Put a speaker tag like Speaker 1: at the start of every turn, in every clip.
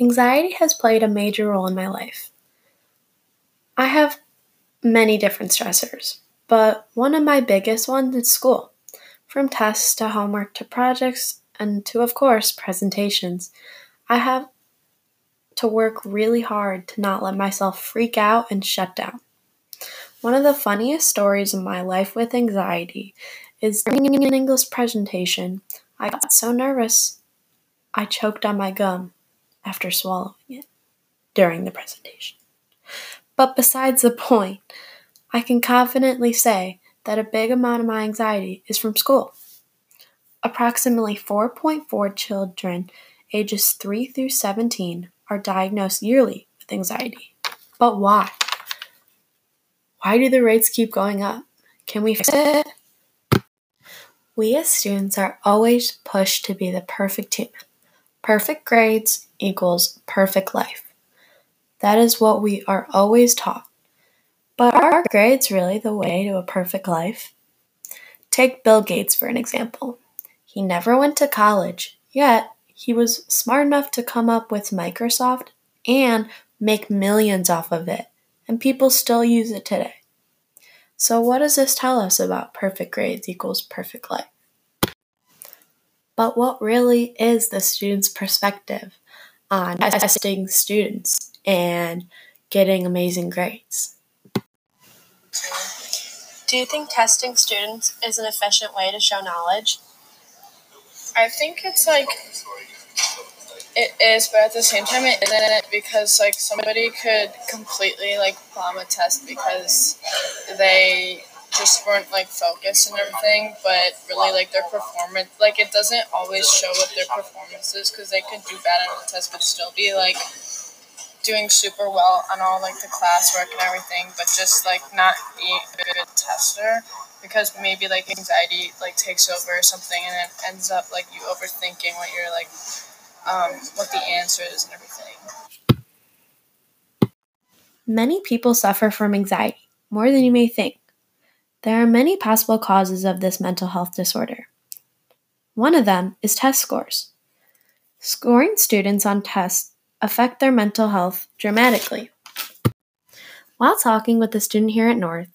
Speaker 1: Anxiety has played a major role in my life. I have many different stressors, but one of my biggest ones is school. From tests to homework to projects and to, of course, presentations. I have to work really hard to not let myself freak out and shut down. One of the funniest stories in my life with anxiety is during an English presentation, I got so nervous I choked on my gum after swallowing it during the presentation. But besides the point, I can confidently say that a big amount of my anxiety is from school. Approximately 4.4 children ages 3 through 17 are diagnosed yearly with anxiety. But why? Why do the rates keep going up? Can we fix it? We as students are always pushed to be the perfect human. Perfect grades equals perfect life. That is what we are always taught. But are grades really the way to a perfect life? Take Bill Gates for an example. He never went to college, yet he was smart enough to come up with Microsoft and make millions off of it, and people still use it today. So, what does this tell us about perfect grades equals perfect life? But what really is the student's perspective on testing students and getting amazing grades?
Speaker 2: Do you think testing students is an efficient way to show knowledge?
Speaker 3: I think it's like it is, but at the same time, it isn't because like somebody could completely like bomb a test because they just weren't like focused and everything, but really like their performance, like it doesn't always show what their performance is because they could do bad on the test but still be like doing super well on all like the classwork and everything, but just like not being a good tester because maybe like anxiety like takes over or something and it ends up like you overthinking what you're like um, what the answer is and everything.
Speaker 1: Many people suffer from anxiety, more than you may think. There are many possible causes of this mental health disorder. One of them is test scores. Scoring students on tests affect their mental health dramatically. While talking with a student here at North,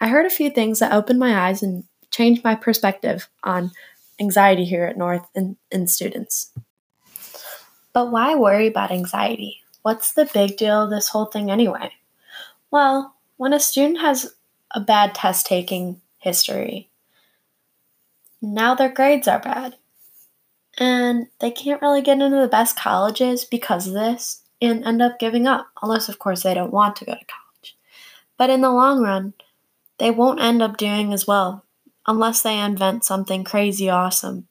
Speaker 1: I heard a few things that opened my eyes and changed my perspective on anxiety here at North and, and students. But why worry about anxiety? What's the big deal of this whole thing anyway? Well, when a student has a bad test taking history, now their grades are bad. And they can't really get into the best colleges because of this and end up giving up, unless, of course, they don't want to go to college. But in the long run, they won't end up doing as well unless they invent something crazy awesome.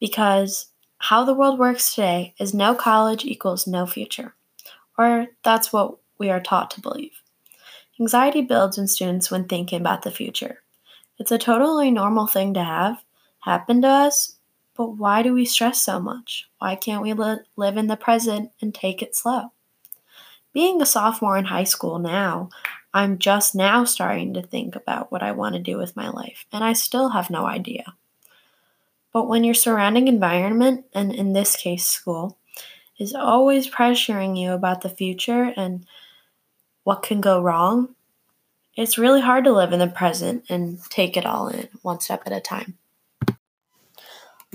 Speaker 1: Because how the world works today is no college equals no future. Or that's what we are taught to believe. Anxiety builds in students when thinking about the future. It's a totally normal thing to have happen to us, but why do we stress so much? Why can't we li- live in the present and take it slow? Being a sophomore in high school now, I'm just now starting to think about what I want to do with my life, and I still have no idea. But when your surrounding environment, and in this case, school, is always pressuring you about the future and what can go wrong, it's really hard to live in the present and take it all in one step at a time.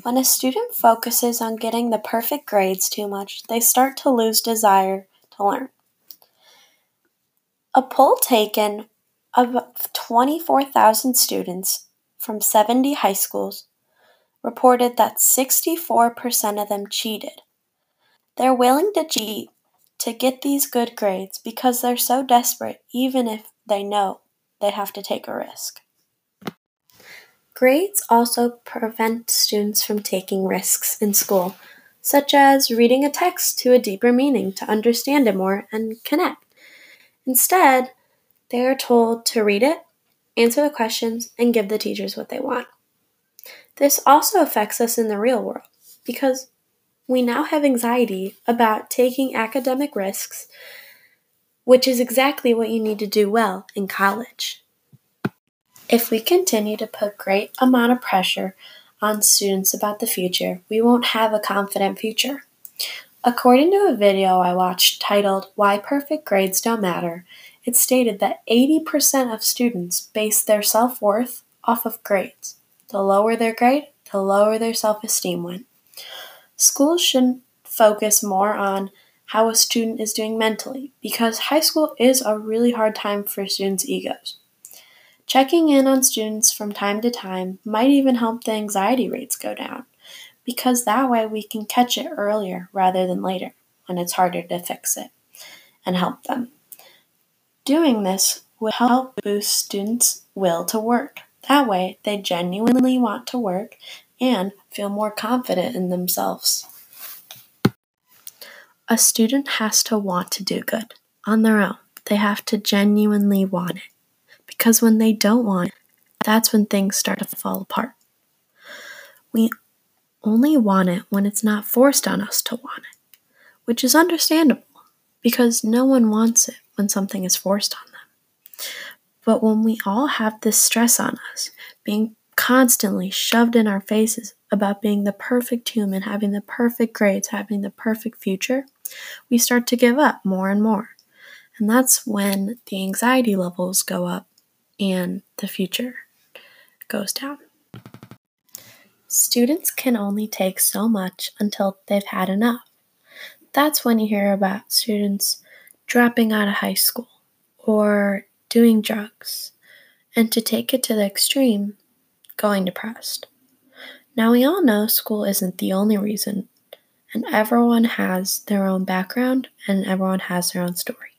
Speaker 1: When a student focuses on getting the perfect grades too much, they start to lose desire to learn. A poll taken of 24,000 students from 70 high schools reported that 64% of them cheated. They're willing to cheat to get these good grades because they're so desperate, even if they know they have to take a risk. Grades also prevent students from taking risks in school, such as reading a text to a deeper meaning to understand it more and connect. Instead, they are told to read it, answer the questions, and give the teachers what they want. This also affects us in the real world because we now have anxiety about taking academic risks, which is exactly what you need to do well in college. If we continue to put great amount of pressure on students about the future, we won't have a confident future. According to a video I watched titled Why Perfect Grades Don't Matter, it stated that 80% of students base their self worth off of grades. The lower their grade, the lower their self esteem went. Schools should focus more on how a student is doing mentally because high school is a really hard time for students' egos. Checking in on students from time to time might even help the anxiety rates go down because that way we can catch it earlier rather than later when it's harder to fix it and help them. Doing this will help boost students' will to work. That way, they genuinely want to work and feel more confident in themselves. A student has to want to do good on their own. They have to genuinely want it. Because when they don't want it, that's when things start to fall apart. We only want it when it's not forced on us to want it, which is understandable because no one wants it when something is forced on them. But when we all have this stress on us, being constantly shoved in our faces about being the perfect human, having the perfect grades, having the perfect future, we start to give up more and more. And that's when the anxiety levels go up and the future goes down. Students can only take so much until they've had enough. That's when you hear about students dropping out of high school or doing drugs, and to take it to the extreme, going depressed. Now, we all know school isn't the only reason, and everyone has their own background and everyone has their own story.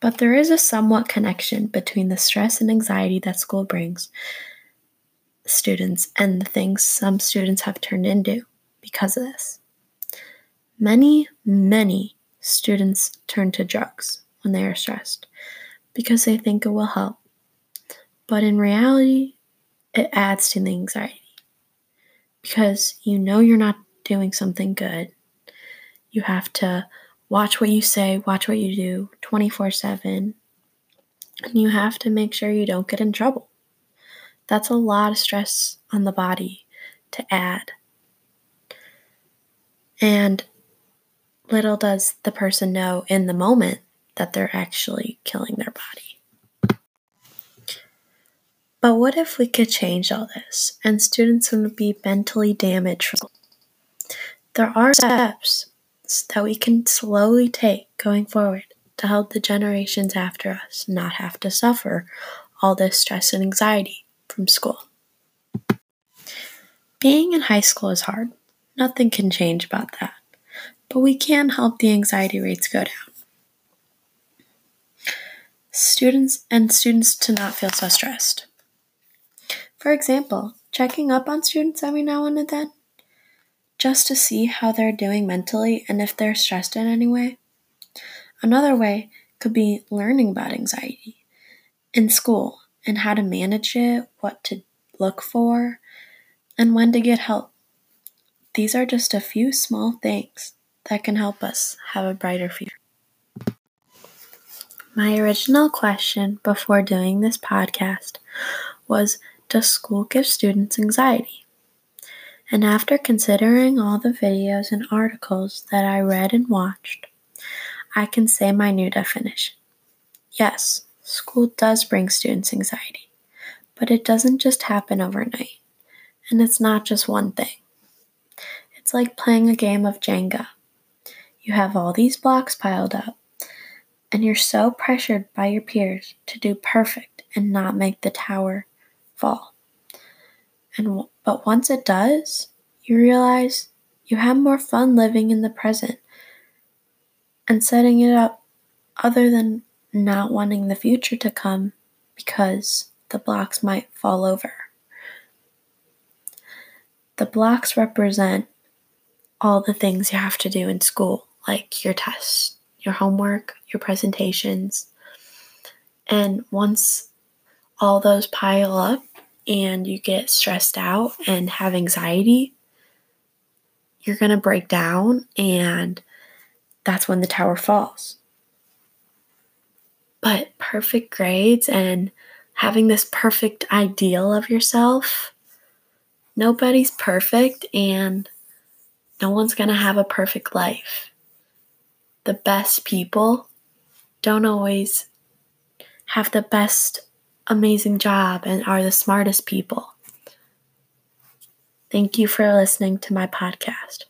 Speaker 1: But there is a somewhat connection between the stress and anxiety that school brings students and the things some students have turned into because of this. Many, many students turn to drugs when they are stressed because they think it will help. But in reality, it adds to the anxiety because you know you're not doing something good. You have to watch what you say, watch what you do 24 7, and you have to make sure you don't get in trouble. That's a lot of stress on the body to add. And little does the person know in the moment that they're actually killing their body. But what if we could change all this and students wouldn't be mentally damaged? There are steps that we can slowly take going forward to help the generations after us not have to suffer all this stress and anxiety from school. Being in high school is hard. Nothing can change about that but we can help the anxiety rates go down. Students and students to not feel so stressed. For example, checking up on students every now and then just to see how they're doing mentally and if they're stressed in any way. Another way could be learning about anxiety in school and how to manage it, what to look for, and when to get help. These are just a few small things that can help us have a brighter future. My original question before doing this podcast was Does school give students anxiety? And after considering all the videos and articles that I read and watched, I can say my new definition. Yes, school does bring students anxiety, but it doesn't just happen overnight, and it's not just one thing. It's like playing a game of Jenga. You have all these blocks piled up, and you're so pressured by your peers to do perfect and not make the tower fall. And but once it does, you realize you have more fun living in the present and setting it up other than not wanting the future to come because the blocks might fall over. The blocks represent all the things you have to do in school like your tests, your homework, your presentations. And once all those pile up and you get stressed out and have anxiety, you're going to break down and that's when the tower falls. But perfect grades and having this perfect ideal of yourself, nobody's perfect and No one's going to have a perfect life. The best people don't always have the best amazing job and are the smartest people. Thank you for listening to my podcast.